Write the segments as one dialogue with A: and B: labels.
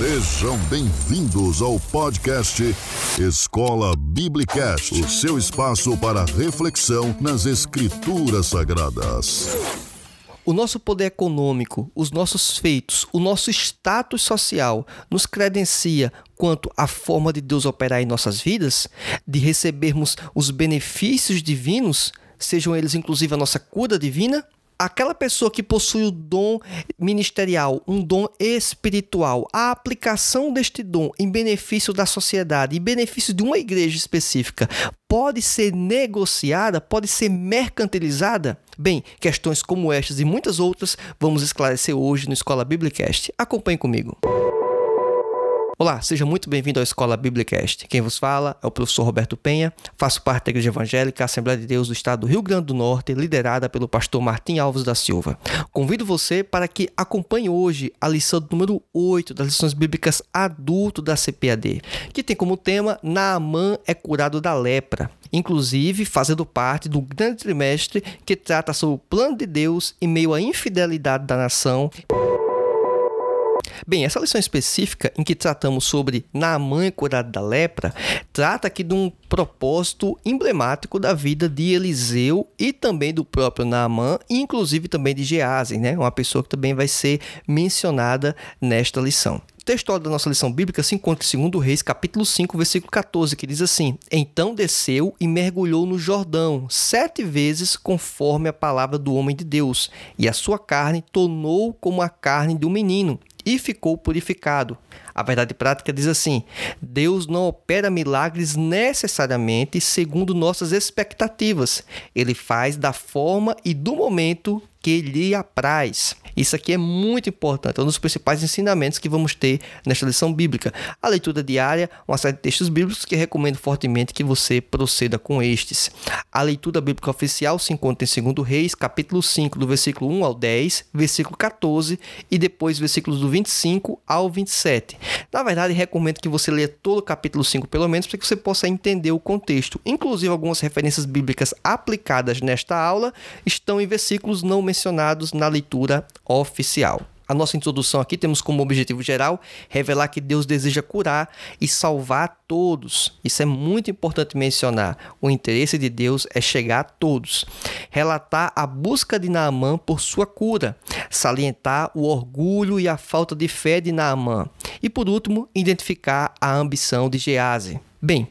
A: Sejam bem-vindos ao podcast Escola Biblicast, o seu espaço para reflexão nas Escrituras Sagradas.
B: O nosso poder econômico, os nossos feitos, o nosso status social nos credencia quanto à forma de Deus operar em nossas vidas, de recebermos os benefícios divinos, sejam eles inclusive a nossa cura divina? Aquela pessoa que possui o dom ministerial, um dom espiritual, a aplicação deste dom em benefício da sociedade, em benefício de uma igreja específica, pode ser negociada, pode ser mercantilizada? Bem, questões como estas e muitas outras vamos esclarecer hoje no Escola Biblicast. Acompanhe comigo. Olá, seja muito bem-vindo à Escola Biblicast. Quem vos fala é o professor Roberto Penha, faço parte da Igreja Evangélica Assembleia de Deus do Estado do Rio Grande do Norte, liderada pelo pastor Martim Alves da Silva. Convido você para que acompanhe hoje a lição número 8 das lições bíblicas adulto da CPAD, que tem como tema Naamã é curado da lepra inclusive fazendo parte do grande trimestre que trata sobre o plano de Deus em meio à infidelidade da nação. Bem, essa lição específica em que tratamos sobre Naamã curado da lepra, trata aqui de um propósito emblemático da vida de Eliseu e também do próprio Naamã, inclusive também de Gease, né? uma pessoa que também vai ser mencionada nesta lição. Texto da nossa lição bíblica se encontra em 2 Reis, capítulo 5, versículo 14, que diz assim: Então desceu e mergulhou no Jordão sete vezes, conforme a palavra do homem de Deus, e a sua carne tornou como a carne do menino, e ficou purificado. A verdade prática diz assim: Deus não opera milagres necessariamente segundo nossas expectativas. Ele faz da forma e do momento que lhe apraz. Isso aqui é muito importante, é um dos principais ensinamentos que vamos ter nesta lição bíblica. A leitura diária, uma série de textos bíblicos que recomendo fortemente que você proceda com estes. A leitura bíblica oficial se encontra em 2 Reis, capítulo 5, do versículo 1 ao 10, versículo 14 e depois versículos do 25 ao 27. Na verdade, recomendo que você leia todo o capítulo 5, pelo menos, para que você possa entender o contexto. Inclusive, algumas referências bíblicas aplicadas nesta aula estão em versículos não mencionados na leitura oficial. A nossa introdução aqui temos como objetivo geral revelar que Deus deseja curar e salvar todos. Isso é muito importante mencionar. O interesse de Deus é chegar a todos. Relatar a busca de Naamã por sua cura, salientar o orgulho e a falta de fé de Naamã. E por último, identificar a ambição de Gease. Bem,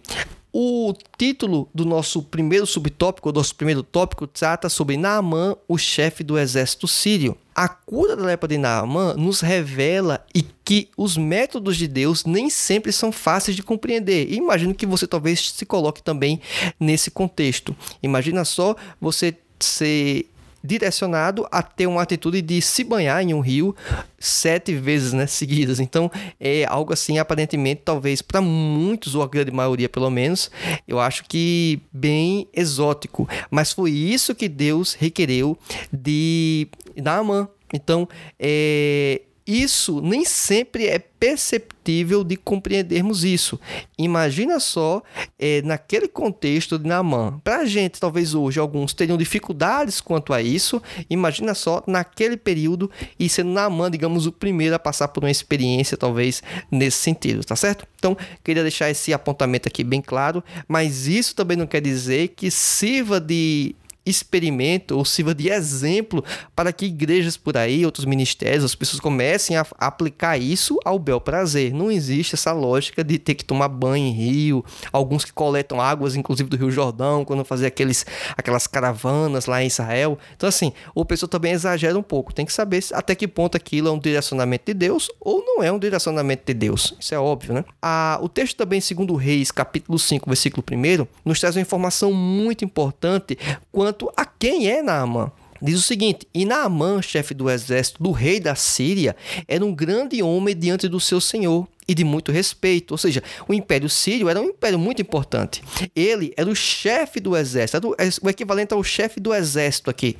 B: o título do nosso primeiro subtópico, do nosso primeiro tópico, trata sobre Naamã, o chefe do exército sírio. A cura da lepra de Naamã nos revela e que os métodos de Deus nem sempre são fáceis de compreender. E imagino que você talvez se coloque também nesse contexto. Imagina só você ser direcionado a ter uma atitude de se banhar em um rio sete vezes né, seguidas. Então é algo assim, aparentemente, talvez para muitos, ou a grande maioria pelo menos, eu acho que bem exótico. Mas foi isso que Deus requereu de Naamã. Então, é, isso nem sempre é perceptível de compreendermos isso. Imagina só, é, naquele contexto de Naamã. Para a gente, talvez hoje, alguns teriam dificuldades quanto a isso. Imagina só, naquele período, e sendo Naamã, digamos, o primeiro a passar por uma experiência, talvez, nesse sentido, tá certo? Então, queria deixar esse apontamento aqui bem claro, mas isso também não quer dizer que sirva de experimento ou sirva de exemplo para que igrejas por aí, outros ministérios, as pessoas comecem a aplicar isso ao bel prazer. Não existe essa lógica de ter que tomar banho em rio, alguns que coletam águas, inclusive do Rio Jordão, quando fazer aqueles, aquelas caravanas lá em Israel. Então, assim, o pessoa também exagera um pouco. Tem que saber até que ponto aquilo é um direcionamento de Deus ou não é um direcionamento de Deus. Isso é óbvio, né? Ah, o texto também, segundo Reis, capítulo 5, versículo 1, nos traz uma informação muito importante quanto quanto a quem é Naamã. Diz o seguinte: E Naamã, chefe do exército do rei da Síria, era um grande homem diante do seu senhor e de muito respeito. Ou seja, o Império Sírio era um império muito importante. Ele era o chefe do exército, o equivalente ao chefe do exército aqui.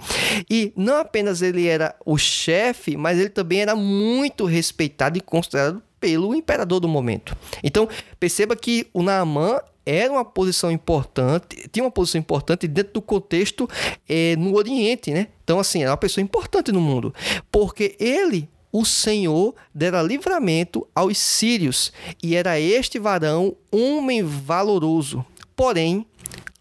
B: E não apenas ele era o chefe, mas ele também era muito respeitado e considerado pelo imperador do momento. Então, perceba que o Naamã era uma posição importante, tinha uma posição importante dentro do contexto é, no Oriente, né? Então, assim, era uma pessoa importante no mundo, porque ele o Senhor dera livramento aos sírios, e era este varão homem valoroso, porém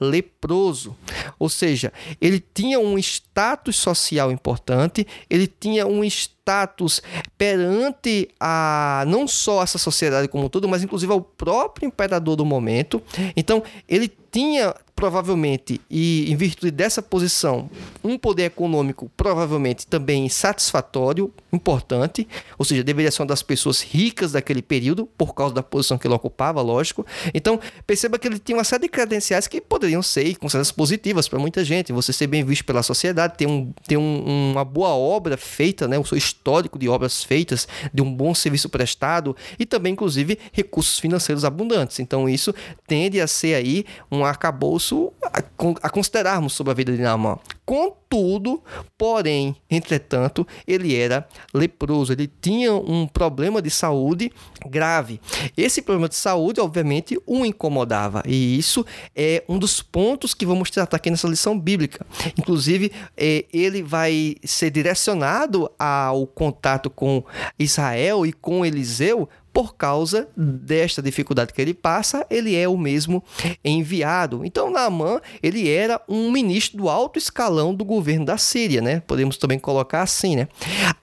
B: leproso. Ou seja, ele tinha um status social importante, ele tinha um status perante a não só essa sociedade como um todo, mas inclusive ao próprio imperador do momento. Então, ele tinha provavelmente, e em virtude dessa posição, um poder econômico provavelmente também satisfatório, importante, ou seja, deveria ser uma das pessoas ricas daquele período, por causa da posição que ele ocupava, lógico. Então, perceba que ele tinha uma série de credenciais que poderiam ser consideradas positivas para muita gente. Você ser bem visto pela sociedade, ter, um, ter um, uma boa obra feita, né, o seu histórico de obras feitas, de um bom serviço prestado e também, inclusive, recursos financeiros abundantes. Então, isso tende a ser aí um arcabouço isso a, a considerarmos sobre a vida de Naamã. Contudo, porém, entretanto, ele era leproso, ele tinha um problema de saúde grave. Esse problema de saúde, obviamente, o incomodava, e isso é um dos pontos que vamos tratar aqui nessa lição bíblica. Inclusive, é, ele vai ser direcionado ao contato com Israel e com Eliseu por causa desta dificuldade que ele passa, ele é o mesmo enviado. Então, Naamã, ele era um ministro do alto escalão do governo da Síria, né? Podemos também colocar assim, né?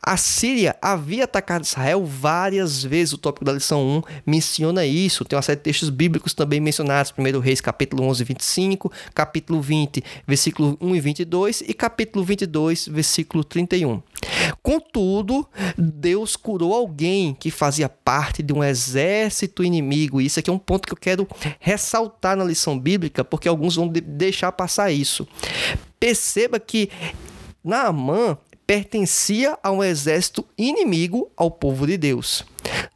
B: A Síria havia atacado Israel várias vezes. O tópico da lição 1 menciona isso. Tem uma série de textos bíblicos também mencionados. 1 Reis, capítulo 11, 25, capítulo 20, versículo 1 e 22 e capítulo 22, versículo 31. Contudo, Deus curou alguém que fazia parte de um exército inimigo. Isso aqui é um ponto que eu quero ressaltar na lição bíblica, porque alguns vão deixar passar isso. Perceba que Naamã pertencia a um exército inimigo ao povo de Deus.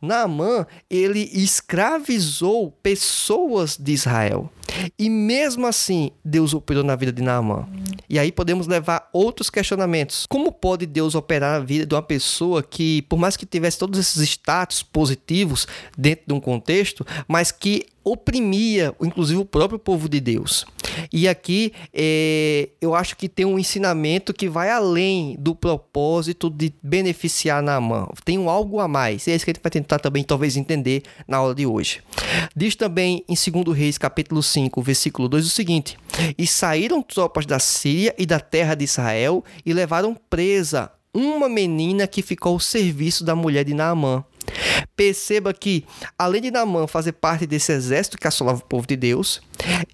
B: Naamã, ele escravizou pessoas de Israel. E mesmo assim, Deus operou na vida de Naamã. E aí podemos levar outros questionamentos. Como pode Deus operar na vida de uma pessoa que, por mais que tivesse todos esses status positivos dentro de um contexto, mas que oprimia, inclusive, o próprio povo de Deus. E aqui é, eu acho que tem um ensinamento que vai além do propósito de beneficiar Naamã. Tem um algo a mais. E é isso que a gente vai tentar também, talvez, entender na aula de hoje. Diz também em 2 Reis, capítulo 5, versículo 2, o seguinte: E saíram tropas da Síria e da terra de Israel e levaram presa uma menina que ficou ao serviço da mulher de Naamã. Perceba que, além de Naamã fazer parte desse exército que assolava o povo de Deus,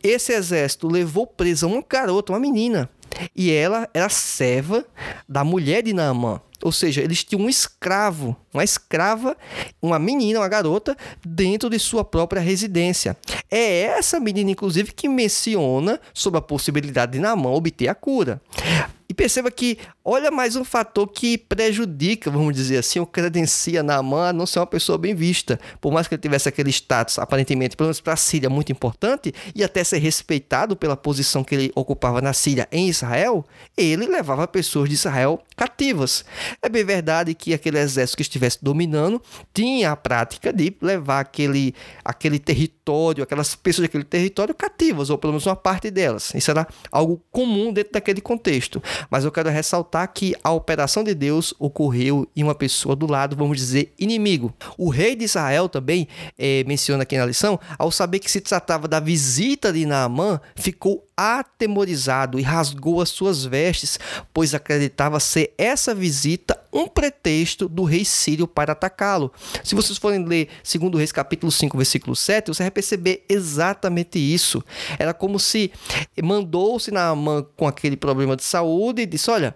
B: esse exército levou presa uma garota, uma menina, e ela era serva da mulher de Naamã. Ou seja, eles tinham um escravo, uma escrava, uma menina, uma garota, dentro de sua própria residência. É essa menina, inclusive, que menciona sobre a possibilidade de Naamã obter a cura. Perceba que, olha mais um fator que prejudica, vamos dizer assim, ou credencia Naaman a não ser uma pessoa bem vista. Por mais que ele tivesse aquele status, aparentemente, pelo menos para a Síria, muito importante, e até ser respeitado pela posição que ele ocupava na Síria em Israel, ele levava pessoas de Israel cativas. É bem verdade que aquele exército que estivesse dominando tinha a prática de levar aquele, aquele território, aquelas pessoas daquele território cativas, ou pelo menos uma parte delas. Isso era algo comum dentro daquele contexto. Mas eu quero ressaltar que a operação de Deus ocorreu em uma pessoa do lado, vamos dizer, inimigo. O rei de Israel também é, menciona aqui na lição, ao saber que se tratava da visita de Naamã, ficou atemorizado e rasgou as suas vestes, pois acreditava ser essa visita um pretexto do rei sírio para atacá-lo. Se vocês forem ler 2 Reis capítulo 5, versículo 7, você vai perceber exatamente isso. Era como se mandou-se Naamã com aquele problema de saúde e disse: Olha,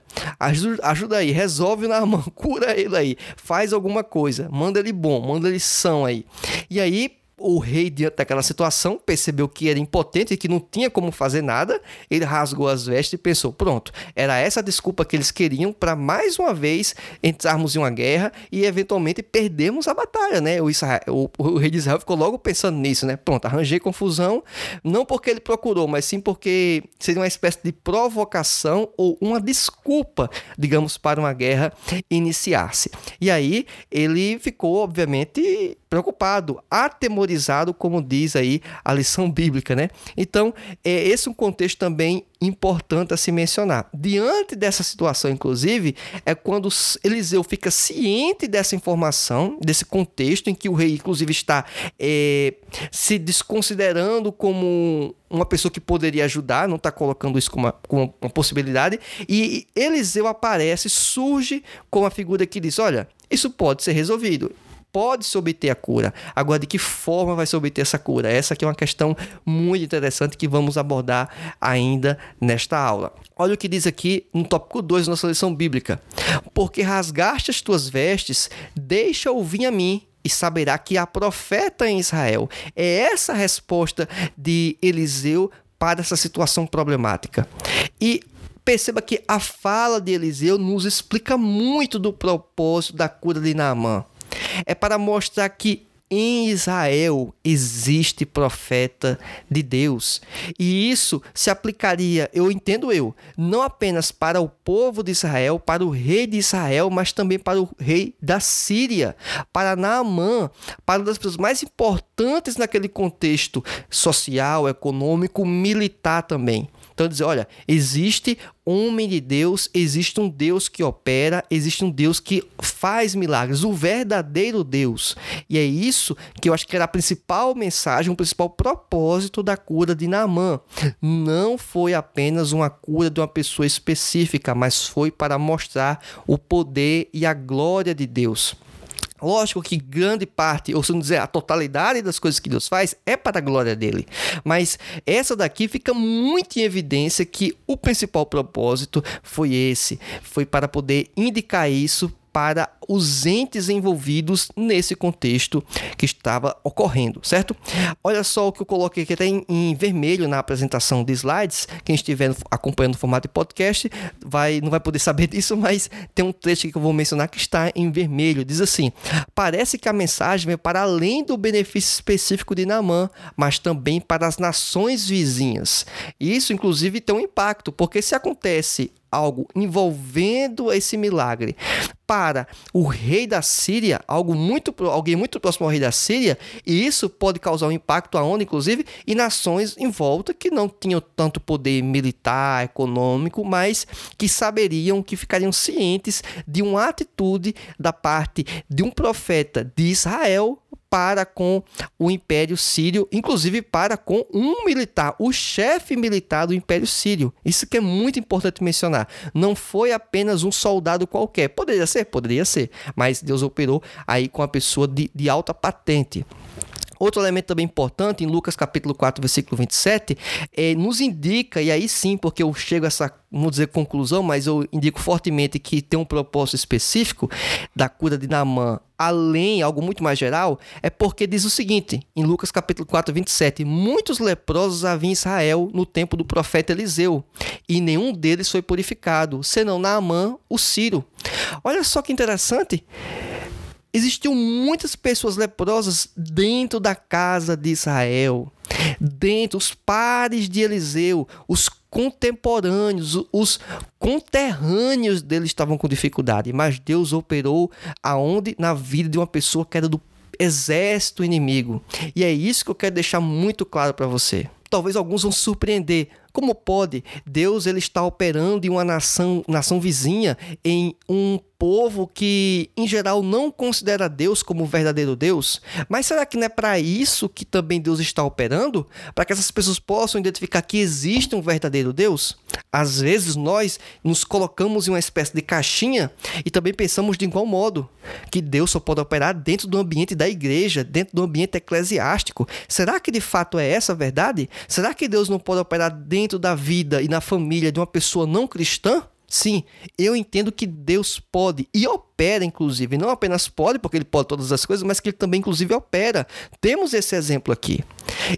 B: ajuda, aí, resolve Naamã, cura ele aí, faz alguma coisa, manda ele bom, manda ele são aí. E aí, o rei, diante daquela situação, percebeu que era impotente e que não tinha como fazer nada. Ele rasgou as vestes e pensou: pronto, era essa desculpa que eles queriam para mais uma vez entrarmos em uma guerra e eventualmente perdermos a batalha, né? O, Israel, o, o rei de Israel ficou logo pensando nisso, né? Pronto, arranjei confusão, não porque ele procurou, mas sim porque seria uma espécie de provocação ou uma desculpa, digamos, para uma guerra iniciar-se. E aí ele ficou, obviamente, preocupado, atemorizado como diz aí a lição bíblica, né? Então, é esse é um contexto também importante a se mencionar. Diante dessa situação, inclusive, é quando Eliseu fica ciente dessa informação, desse contexto em que o rei, inclusive, está é, se desconsiderando como uma pessoa que poderia ajudar, não está colocando isso como uma, como uma possibilidade, e Eliseu aparece, surge como a figura que diz: Olha, isso pode ser resolvido pode-se obter a cura. Agora, de que forma vai se obter essa cura? Essa aqui é uma questão muito interessante que vamos abordar ainda nesta aula. Olha o que diz aqui no tópico 2 da nossa lição bíblica. Porque rasgaste as tuas vestes, deixa ouvir a mim e saberá que há profeta em Israel. É essa a resposta de Eliseu para essa situação problemática. E perceba que a fala de Eliseu nos explica muito do propósito da cura de Naamã é para mostrar que em Israel existe profeta de Deus. E isso se aplicaria, eu entendo eu, não apenas para o povo de Israel, para o rei de Israel, mas também para o rei da Síria, para Naamã, para uma das pessoas mais importantes naquele contexto social, econômico, militar também. Então dizer, olha, existe homem de Deus, existe um Deus que opera, existe um Deus que faz milagres, o verdadeiro Deus. E é isso que eu acho que era a principal mensagem, o principal propósito da cura de Naamã. Não foi apenas uma cura de uma pessoa específica, mas foi para mostrar o poder e a glória de Deus. Lógico que grande parte, ou se não dizer a totalidade das coisas que Deus faz, é para a glória dele. Mas essa daqui fica muito em evidência que o principal propósito foi esse: foi para poder indicar isso para os entes envolvidos nesse contexto que estava ocorrendo, certo? Olha só o que eu coloquei aqui até em, em vermelho na apresentação de slides. Quem estiver acompanhando o formato de podcast vai, não vai poder saber disso, mas tem um trecho que eu vou mencionar que está em vermelho. Diz assim: Parece que a mensagem vem para além do benefício específico de Naamã, mas também para as nações vizinhas. Isso, inclusive, tem um impacto, porque se acontece algo envolvendo esse milagre para o rei da Síria, algo muito alguém muito próximo ao rei da Síria, e isso pode causar um impacto aonde inclusive? Em nações em volta que não tinham tanto poder militar, econômico, mas que saberiam que ficariam cientes de uma atitude da parte de um profeta de Israel para com o Império Sírio, inclusive para com um militar, o chefe militar do Império Sírio. Isso que é muito importante mencionar. Não foi apenas um soldado qualquer. Poderia ser? Poderia ser. Mas Deus operou aí com a pessoa de, de alta patente. Outro elemento também importante, em Lucas capítulo 4, versículo 27, é, nos indica, e aí sim, porque eu chego a essa, vamos dizer, conclusão, mas eu indico fortemente que tem um propósito específico da cura de Naamã, além, algo muito mais geral, é porque diz o seguinte, em Lucas capítulo 4, 27, muitos leprosos havia em Israel no tempo do profeta Eliseu, e nenhum deles foi purificado, senão Naamã, o Ciro. Olha só que interessante existiam muitas pessoas leprosas dentro da casa de Israel, dentro os pares de Eliseu, os contemporâneos, os conterrâneos dele estavam com dificuldade, mas Deus operou aonde na vida de uma pessoa que era do exército inimigo. E é isso que eu quero deixar muito claro para você. Talvez alguns vão surpreender. Como pode? Deus ele está operando em uma nação, nação vizinha, em um povo que, em geral, não considera Deus como o verdadeiro Deus. Mas será que não é para isso que também Deus está operando? Para que essas pessoas possam identificar que existe um verdadeiro Deus? Às vezes nós nos colocamos em uma espécie de caixinha e também pensamos de igual modo que Deus só pode operar dentro do ambiente da igreja, dentro do ambiente eclesiástico. Será que de fato é essa a verdade? Será que Deus não pode operar dentro da vida e na família de uma pessoa não cristã? Sim, eu entendo que Deus pode e inclusive. Não apenas pode, porque ele pode todas as coisas, mas que ele também, inclusive, opera. Temos esse exemplo aqui.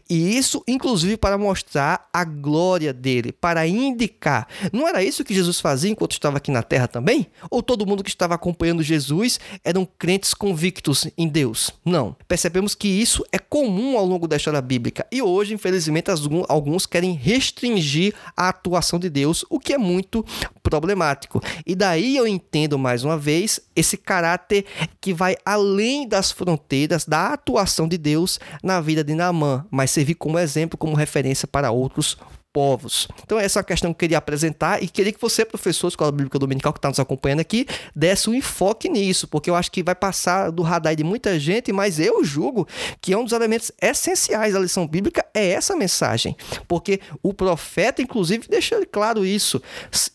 B: E isso, inclusive, para mostrar a glória dele, para indicar. Não era isso que Jesus fazia enquanto estava aqui na terra também? Ou todo mundo que estava acompanhando Jesus eram crentes convictos em Deus? Não. Percebemos que isso é comum ao longo da história bíblica. E hoje, infelizmente, alguns querem restringir a atuação de Deus, o que é muito problemático. E daí eu entendo mais uma vez esse caráter que vai além das fronteiras da atuação de Deus na vida de Naamã, mas servir como exemplo, como referência para outros povos. Então, essa é uma questão que eu queria apresentar e queria que você, professor de Escola Bíblica Dominical, que está nos acompanhando aqui, desse um enfoque nisso, porque eu acho que vai passar do radar de muita gente, mas eu julgo que é um dos elementos essenciais da lição bíblica é essa mensagem, porque o profeta, inclusive, deixa claro isso,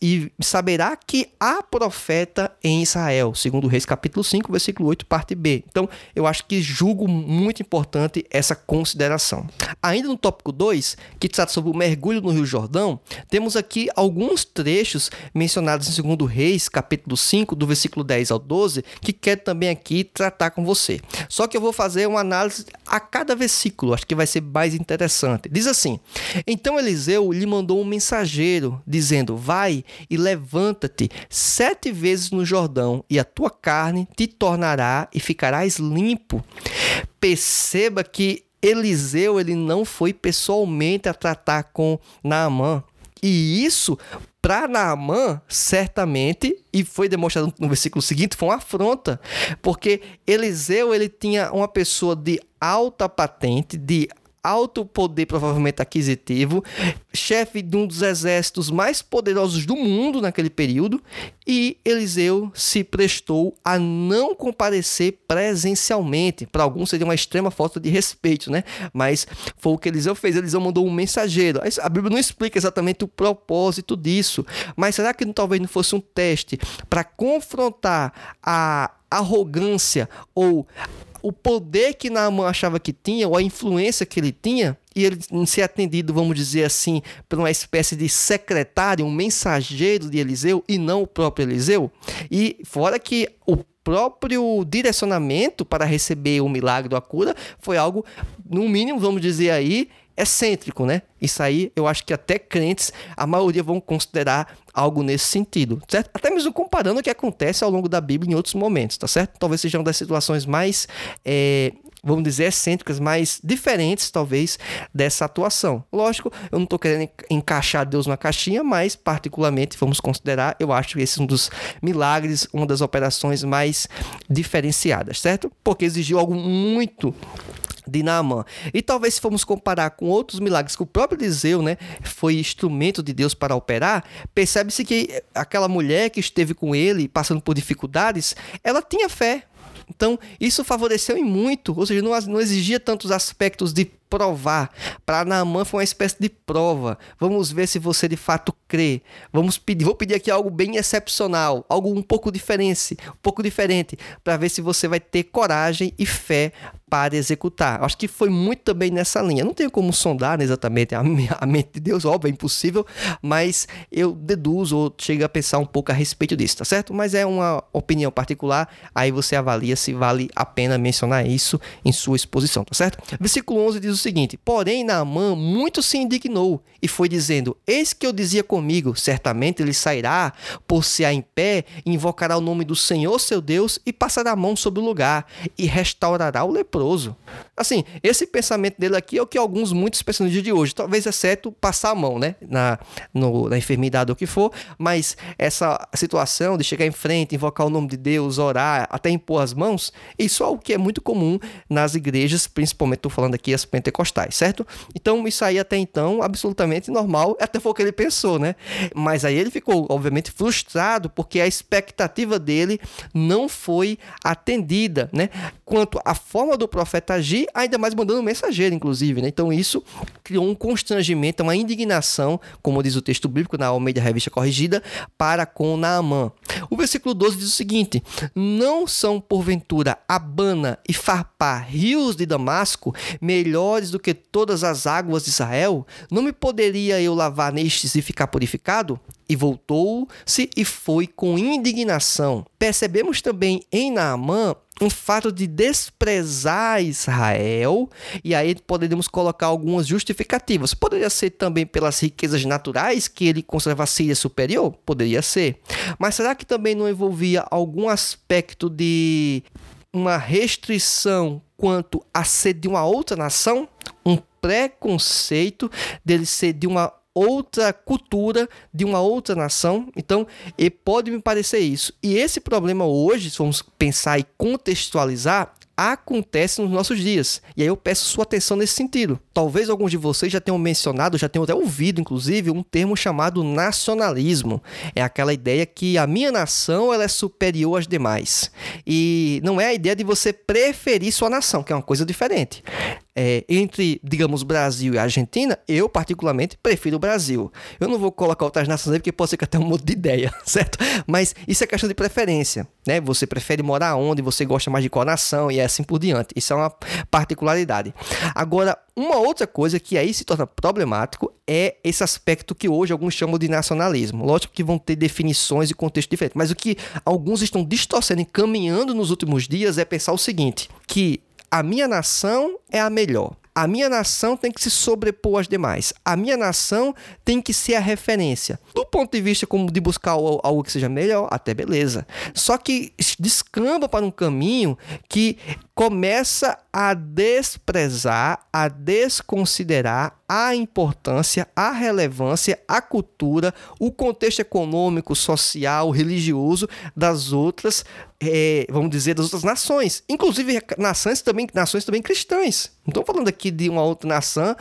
B: e saberá que há profeta em Israel, segundo Reis capítulo 5, versículo 8, parte B. Então, eu acho que julgo muito importante essa consideração. Ainda no tópico 2, que trata sobre o mergulho no Rio Jordão, temos aqui alguns trechos mencionados em 2 Reis, capítulo 5, do versículo 10 ao 12, que quero também aqui tratar com você. Só que eu vou fazer uma análise a cada versículo, acho que vai ser mais interessante. Diz assim: Então Eliseu lhe mandou um mensageiro, dizendo: Vai e levanta-te sete vezes no Jordão, e a tua carne te tornará e ficarás limpo. Perceba que Eliseu ele não foi pessoalmente a tratar com Naamã. E isso, para Naamã, certamente, e foi demonstrado no versículo seguinte, foi uma afronta. Porque Eliseu ele tinha uma pessoa de alta patente, de alto poder, provavelmente aquisitivo, chefe de um dos exércitos mais poderosos do mundo naquele período, e Eliseu se prestou a não comparecer presencialmente. Para alguns seria uma extrema falta de respeito, né? Mas foi o que Eliseu fez. Eliseu mandou um mensageiro. A Bíblia não explica exatamente o propósito disso, mas será que talvez não fosse um teste para confrontar a arrogância ou o poder que Naaman achava que tinha, ou a influência que ele tinha, e ele ser atendido, vamos dizer assim, por uma espécie de secretário, um mensageiro de Eliseu, e não o próprio Eliseu. E fora que o próprio direcionamento para receber o milagre da cura foi algo, no mínimo, vamos dizer aí, excêntrico, né? Isso aí eu acho que até crentes, a maioria vão considerar algo nesse sentido, certo? Até mesmo comparando o que acontece ao longo da Bíblia em outros momentos, tá certo? Talvez sejam das situações mais, é, vamos dizer, excêntricas, mais diferentes, talvez, dessa atuação. Lógico, eu não estou querendo encaixar Deus na caixinha, mas, particularmente, vamos considerar, eu acho que esse é um dos milagres, uma das operações mais diferenciadas, certo? Porque exigiu algo muito de Naamã. E talvez se formos comparar com outros milagres que o próprio Eliseu, né, foi instrumento de Deus para operar, percebe-se que aquela mulher que esteve com ele passando por dificuldades, ela tinha fé. Então, isso favoreceu em muito, ou seja, não, não exigia tantos aspectos de provar. Para Naamã foi uma espécie de prova. Vamos ver se você de fato crê. Vamos pedir, vou pedir aqui algo bem excepcional, algo um pouco diferente, um pouco diferente, para ver se você vai ter coragem e fé para executar. Acho que foi muito também nessa linha. Não tenho como sondar exatamente a, a mente de Deus, óbvio, é impossível, mas eu deduzo ou chego a pensar um pouco a respeito disso, tá certo? Mas é uma opinião particular, aí você avalia se vale a pena mencionar isso em sua exposição, tá certo? Versículo 11 diz o seguinte: Porém, Naamã muito se indignou e foi dizendo: Eis que eu dizia comigo: certamente ele sairá, por se há em pé, invocará o nome do Senhor seu Deus e passará a mão sobre o lugar e restaurará o leproso. Assim, esse pensamento dele aqui é o que alguns, muitos pensam no dia de hoje, talvez exceto passar a mão, né, na, no, na enfermidade ou o que for, mas essa situação de chegar em frente, invocar o nome de Deus, orar, até impor as mãos, isso é o que é muito comum nas igrejas, principalmente estou falando aqui as pentecostais, certo? Então, isso aí até então, absolutamente normal, até foi o que ele pensou, né? Mas aí ele ficou, obviamente, frustrado porque a expectativa dele não foi atendida, né? Quanto à forma do profeta agir, ainda mais mandando um mensageiro, inclusive, né? Então, isso criou um constrangimento, uma indignação, como diz o texto bíblico na Almeida Revista Corrigida, para com Naamã. O versículo 12 diz o seguinte: Não são, porventura, Abana e Farpá, rios de Damasco, melhores maiores do que todas as águas de Israel? Não me poderia eu lavar nestes e ficar purificado? E voltou-se e foi com indignação. Percebemos também em Naamã um fato de desprezar Israel, e aí poderíamos colocar algumas justificativas. Poderia ser também pelas riquezas naturais que ele conserva a Síria superior? Poderia ser. Mas será que também não envolvia algum aspecto de uma restrição quanto a ser de uma outra nação, um preconceito dele ser de uma outra cultura, de uma outra nação. Então, pode me parecer isso. E esse problema hoje, se vamos pensar e contextualizar, acontece nos nossos dias. E aí eu peço sua atenção nesse sentido. Talvez alguns de vocês já tenham mencionado, já tenham até ouvido, inclusive, um termo chamado nacionalismo. É aquela ideia que a minha nação ela é superior às demais. E não é a ideia de você preferir sua nação, que é uma coisa diferente é, entre, digamos, Brasil e Argentina, eu particularmente prefiro o Brasil. Eu não vou colocar outras nações aí porque pode ser que até um monte de ideia, certo? Mas isso é questão de preferência, né? Você prefere morar onde, você gosta mais de qual nação e assim por diante. Isso é uma particularidade. Agora, uma outra coisa que aí se torna problemático é esse aspecto que hoje alguns chamam de nacionalismo. Lógico que vão ter definições e contextos diferentes, mas o que alguns estão distorcendo e caminhando nos últimos dias é pensar o seguinte: que a minha nação é a melhor. A minha nação tem que se sobrepor às demais. A minha nação tem que ser a referência. Do ponto de vista como de buscar algo que seja melhor, até beleza. Só que descamba para um caminho que começa a desprezar, a desconsiderar a importância, a relevância, a cultura, o contexto econômico, social, religioso das outras, é, vamos dizer, das outras nações, inclusive nações também, nações também cristãs. Não estou falando aqui de uma outra nação,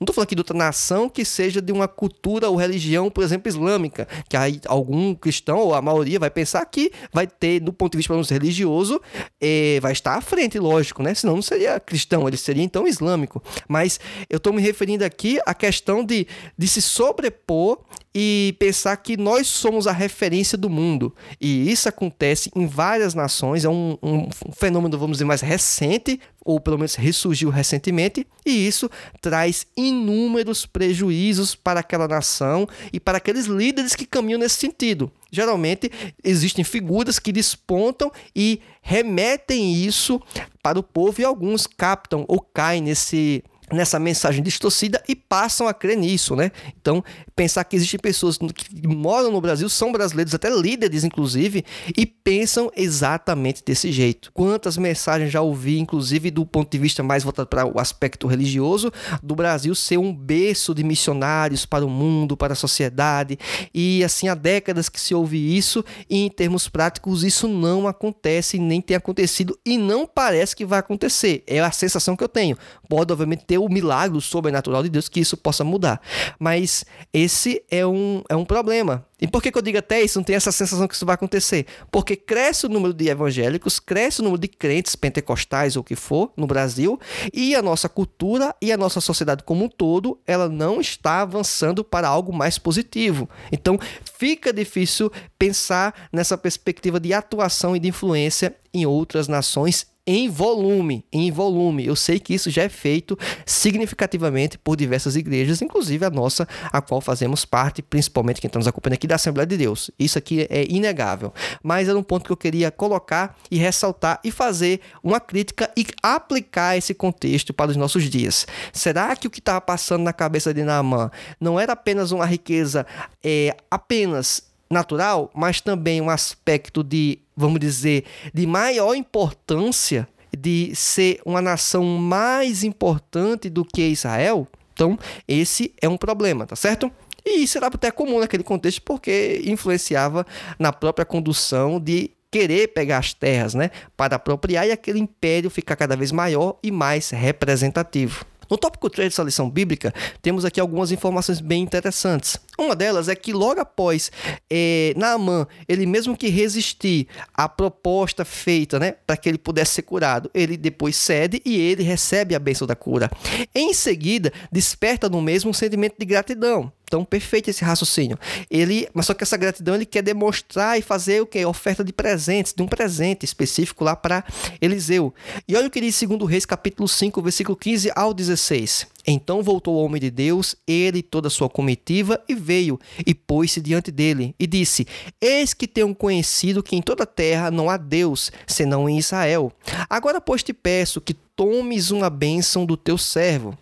B: não estou falando aqui de outra nação que seja de uma cultura ou religião, por exemplo, islâmica, que aí algum cristão, ou a maioria, vai pensar que vai ter, do ponto de vista menos religioso, é, vai estar à frente, lógico, né? Senão não seria cristão, ele seria então islâmico. Mas eu estou me referindo aqui à questão de, de se sobrepor e pensar que nós somos a referência do mundo. E isso acontece em várias nações, é um, um, fenômeno, vamos dizer, mais recente, ou pelo menos ressurgiu recentemente, e isso traz inúmeros prejuízos para aquela nação e para aqueles líderes que caminham nesse sentido. Geralmente existem figuras que despontam e remetem isso para o povo, e alguns captam ou caem nesse nessa mensagem distorcida e passam a crer nisso, né? Então, pensar que existem pessoas que moram no Brasil, são brasileiros, até líderes, inclusive, e pensam exatamente desse jeito. Quantas mensagens já ouvi, inclusive, do ponto de vista mais voltado para o aspecto religioso, do Brasil ser um berço de missionários para o mundo, para a sociedade, e assim, há décadas que se ouve isso, e em termos práticos, isso não acontece, nem tem acontecido, e não parece que vai acontecer. É a sensação que eu tenho. Pode, obviamente, ter o milagre, sobrenatural de Deus, que isso possa mudar. Mas esse é um, é um problema. E por que, que eu digo até isso? Não tem essa sensação que isso vai acontecer? Porque cresce o número de evangélicos, cresce o número de crentes pentecostais ou o que for no Brasil, e a nossa cultura e a nossa sociedade como um todo, ela não está avançando para algo mais positivo. Então, fica difícil pensar nessa perspectiva de atuação e de influência em outras nações em volume, em volume. Eu sei que isso já é feito significativamente por diversas igrejas, inclusive a nossa, a qual fazemos parte, principalmente quem está nos acompanhando aqui da Assembleia de Deus. Isso aqui é inegável. Mas era um ponto que eu queria colocar e ressaltar e fazer uma crítica e aplicar esse contexto para os nossos dias. Será que o que estava passando na cabeça de Naaman não era apenas uma riqueza é, apenas natural, mas também um aspecto de, vamos dizer, de maior importância de ser uma nação mais importante do que Israel. Então, esse é um problema, tá certo? E isso era até comum naquele contexto porque influenciava na própria condução de querer pegar as terras, né, para apropriar e aquele império ficar cada vez maior e mais representativo. No tópico 3 dessa lição bíblica, temos aqui algumas informações bem interessantes. Uma delas é que logo após é, Naaman, ele mesmo que resistir à proposta feita né, para que ele pudesse ser curado, ele depois cede e ele recebe a bênção da cura. Em seguida, desperta no mesmo um sentimento de gratidão. Então, perfeito esse raciocínio. Ele, mas só que essa gratidão ele quer demonstrar e fazer o que? Oferta de presentes, de um presente específico lá para Eliseu. E olha o que diz segundo Reis, capítulo 5, versículo 15 ao 16. Então voltou o homem de Deus, ele e toda a sua comitiva, e veio e pôs-se diante dele, e disse: Eis que tenho conhecido que em toda a terra não há Deus, senão em Israel. Agora, pois, te peço que tomes uma bênção do teu servo.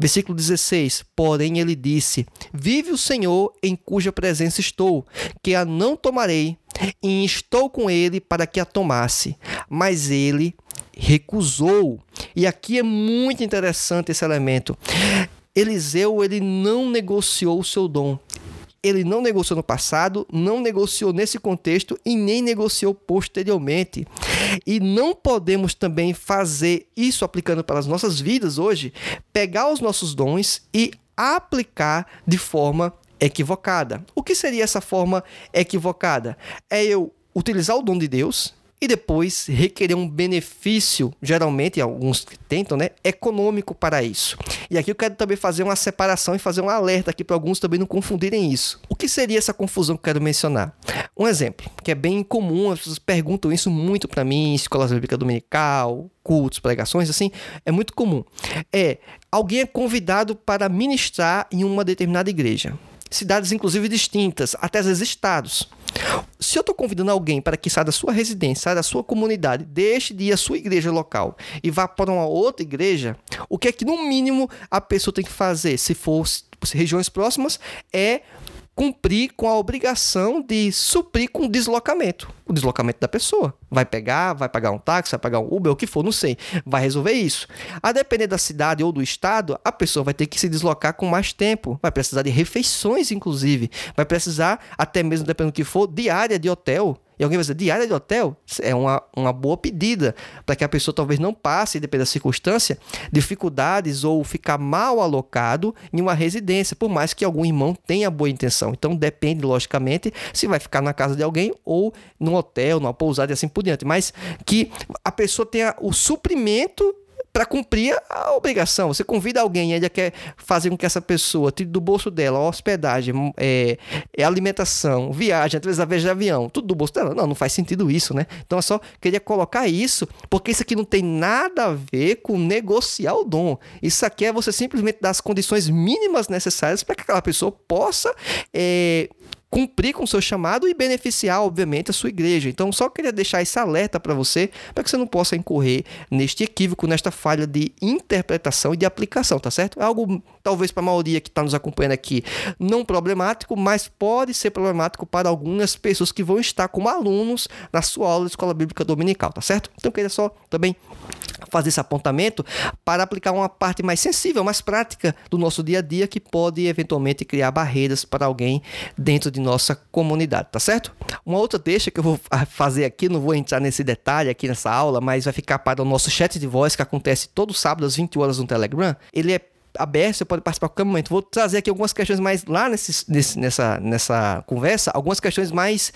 B: Versículo 16: Porém ele disse: Vive o Senhor em cuja presença estou, que a não tomarei, e estou com ele para que a tomasse. Mas ele recusou. E aqui é muito interessante esse elemento. Eliseu ele não negociou o seu dom. Ele não negociou no passado, não negociou nesse contexto e nem negociou posteriormente. E não podemos também fazer isso aplicando para as nossas vidas hoje, pegar os nossos dons e aplicar de forma equivocada. O que seria essa forma equivocada? É eu utilizar o dom de Deus e depois requerer um benefício, geralmente alguns tentam, né, econômico para isso. E aqui eu quero também fazer uma separação e fazer um alerta aqui para alguns também não confundirem isso. O que seria essa confusão que eu quero mencionar? Um exemplo, que é bem comum, as pessoas perguntam isso muito para mim, escolas bíblicas dominical, cultos, pregações, assim, é muito comum. É, alguém é convidado para ministrar em uma determinada igreja cidades inclusive distintas, até às vezes estados. Se eu estou convidando alguém para que saia da sua residência, saia da sua comunidade, deixe de ir à sua igreja local e vá para uma outra igreja, o que é que no mínimo a pessoa tem que fazer, se for regiões próximas, é cumprir com a obrigação de suprir com o deslocamento. O deslocamento da pessoa. Vai pegar, vai pagar um táxi, vai pagar um Uber, o que for, não sei. Vai resolver isso. A depender da cidade ou do estado, a pessoa vai ter que se deslocar com mais tempo. Vai precisar de refeições, inclusive. Vai precisar, até mesmo dependendo do que for, diária de hotel. E alguém vai dizer, diária de hotel é uma, uma boa pedida para que a pessoa talvez não passe, dependendo da circunstância, dificuldades ou ficar mal alocado em uma residência, por mais que algum irmão tenha boa intenção. Então depende, logicamente, se vai ficar na casa de alguém ou no hotel, numa pousada e assim por diante. Mas que a pessoa tenha o suprimento para cumprir a obrigação. Você convida alguém e ainda quer fazer com que essa pessoa tire do bolso dela hospedagem, é, é alimentação, viagem, através da de avião, tudo do bolso dela. Não, não faz sentido isso, né? Então eu só queria colocar isso, porque isso aqui não tem nada a ver com negociar o dom. Isso aqui é você simplesmente dar as condições mínimas necessárias para que aquela pessoa possa é, cumprir com o seu chamado e beneficiar, obviamente, a sua igreja. Então, só queria deixar esse alerta para você, para que você não possa incorrer neste equívoco, nesta falha de interpretação e de aplicação, tá certo? É algo, talvez, para a maioria que está nos acompanhando aqui, não problemático, mas pode ser problemático para algumas pessoas que vão estar como alunos na sua aula de escola bíblica dominical, tá certo? Então, queria só também fazer esse apontamento para aplicar uma parte mais sensível, mais prática do nosso dia a dia que pode eventualmente criar barreiras para alguém dentro de nossa comunidade, tá certo? Uma outra deixa que eu vou fazer aqui, não vou entrar nesse detalhe aqui nessa aula, mas vai ficar para o nosso chat de voz que acontece todo sábado às 20 horas no Telegram. Ele é aberto, você pode participar a qualquer momento. Vou trazer aqui algumas questões mais lá nesse, nesse, nessa, nessa conversa, algumas questões mais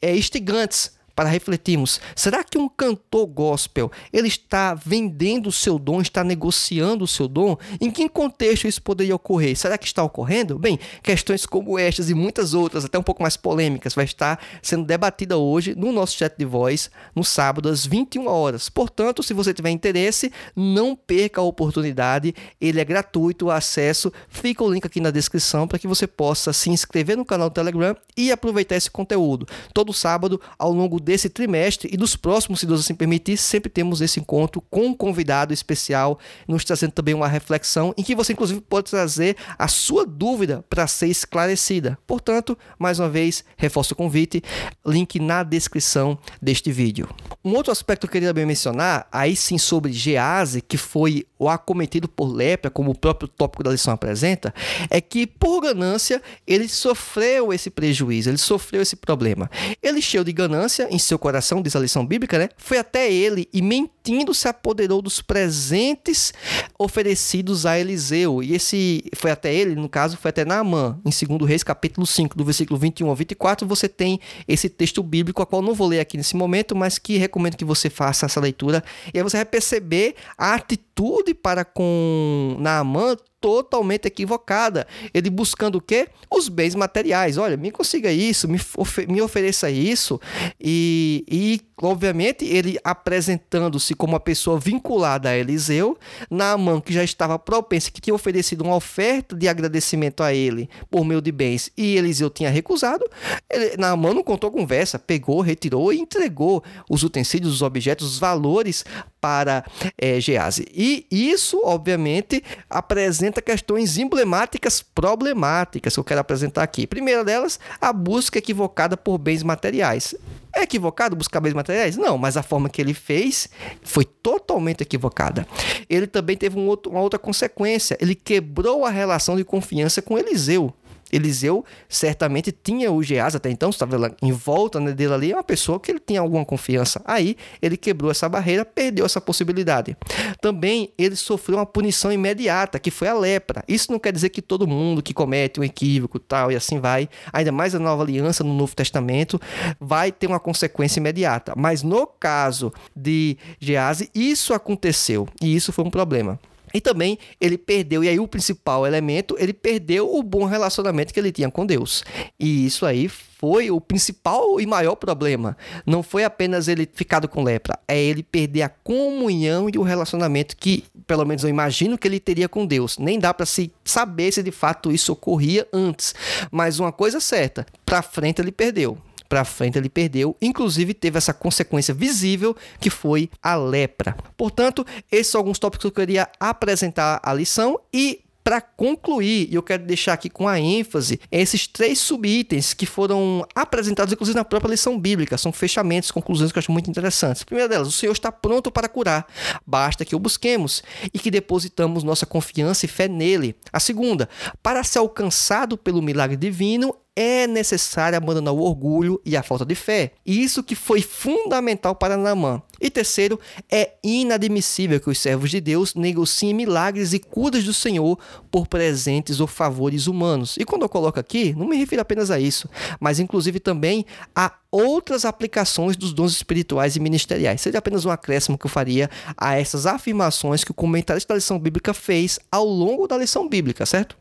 B: é, instigantes para refletirmos. Será que um cantor gospel ele está vendendo o seu dom, está negociando o seu dom? Em que contexto isso poderia ocorrer? Será que está ocorrendo? Bem, questões como estas e muitas outras, até um pouco mais polêmicas, vai estar sendo debatida hoje no nosso chat de voz, no sábado às 21 horas. Portanto, se você tiver interesse, não perca a oportunidade. Ele é gratuito, o acesso. Fica o link aqui na descrição para que você possa se inscrever no canal do Telegram e aproveitar esse conteúdo. Todo sábado, ao longo desse trimestre e dos próximos, se Deus assim permitir, sempre temos esse encontro com um convidado especial, nos trazendo também uma reflexão em que você, inclusive, pode trazer a sua dúvida para ser esclarecida. Portanto, mais uma vez, reforço o convite, link na descrição deste vídeo. Um outro aspecto que eu queria bem mencionar, aí sim sobre Gease, que foi o acometido por lepra, como o próprio tópico da lição apresenta, é que por ganância ele sofreu esse prejuízo, ele sofreu esse problema. Ele cheio de ganância em seu coração, diz a lição bíblica, né? Foi até ele e mentindo se apoderou dos presentes oferecidos a Eliseu. E esse foi até ele, no caso, foi até Naamã, em 2 Reis, capítulo 5, do versículo 21 ao 24, você tem esse texto bíblico, a qual não vou ler aqui nesse momento, mas que recomendo que você faça essa leitura. E aí você vai perceber a atitude para com Naaman totalmente equivocada. Ele buscando o quê? Os bens materiais. Olha, me consiga isso, me, ofe me ofereça isso. E, e, obviamente, ele apresentando-se como uma pessoa vinculada a Eliseu, Naaman, que já estava propenso, que tinha oferecido uma oferta de agradecimento a ele por meio de bens, e Eliseu tinha recusado, ele, Naaman não contou conversa, pegou, retirou e entregou os utensílios, os objetos, os valores para é, Gease. E isso, obviamente, apresenta apresenta questões emblemáticas problemáticas que eu quero apresentar aqui. Primeira delas, a busca equivocada por bens materiais. É equivocado buscar bens materiais? Não, mas a forma que ele fez foi totalmente equivocada. Ele também teve um outro, uma outra consequência. Ele quebrou a relação de confiança com Eliseu. Eliseu certamente tinha o Geás até então, estava em volta né, dele ali, é uma pessoa que ele tinha alguma confiança. Aí ele quebrou essa barreira, perdeu essa possibilidade. Também ele sofreu uma punição imediata, que foi a lepra. Isso não quer dizer que todo mundo que comete um equívoco tal e assim vai, ainda mais a nova aliança no Novo Testamento, vai ter uma consequência imediata. Mas no caso de Gease, isso aconteceu e isso foi um problema. E também ele perdeu, e aí o principal elemento, ele perdeu o bom relacionamento que ele tinha com Deus. E isso aí foi o principal e maior problema. Não foi apenas ele ficado com lepra, é ele perder a comunhão e o relacionamento que, pelo menos eu imagino que ele teria com Deus. Nem dá para se saber se de fato isso ocorria antes. Mas uma coisa certa, para frente ele perdeu para frente ele perdeu, inclusive teve essa consequência visível que foi a lepra. Portanto, esses são alguns tópicos que eu queria apresentar a lição e para concluir, eu quero deixar aqui com a ênfase esses três subitens que foram apresentados, inclusive na própria lição bíblica. São fechamentos, conclusões que eu acho muito interessantes. Primeira delas, o Senhor está pronto para curar. Basta que o busquemos e que depositamos nossa confiança e fé nele. A segunda, para ser alcançado pelo milagre divino, é necessário abandonar o orgulho e a falta de fé. Isso que foi fundamental para Naamã. E terceiro, é inadmissível que os servos de Deus negociem milagres e curas do Senhor por presentes ou favores humanos. E quando eu coloco aqui, não me refiro apenas a isso, mas inclusive também a outras aplicações dos dons espirituais e ministeriais. Seria apenas um acréscimo que eu faria a essas afirmações que o comentarista da lição bíblica fez ao longo da lição bíblica, certo?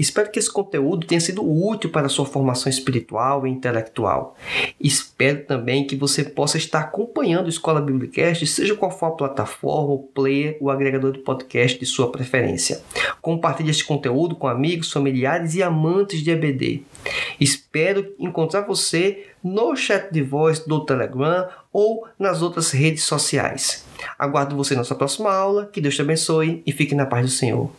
B: Espero que esse conteúdo tenha sido útil para a sua formação espiritual e intelectual. Espero também que você possa estar acompanhando o Escola Biblicast, seja qual for a plataforma, o player, o agregador de podcast de sua preferência. Compartilhe este conteúdo com amigos, familiares e amantes de EBD. Espero encontrar você no chat de voz do Telegram ou nas outras redes sociais. Aguardo você na nossa próxima aula. Que Deus te abençoe e fique na paz do Senhor.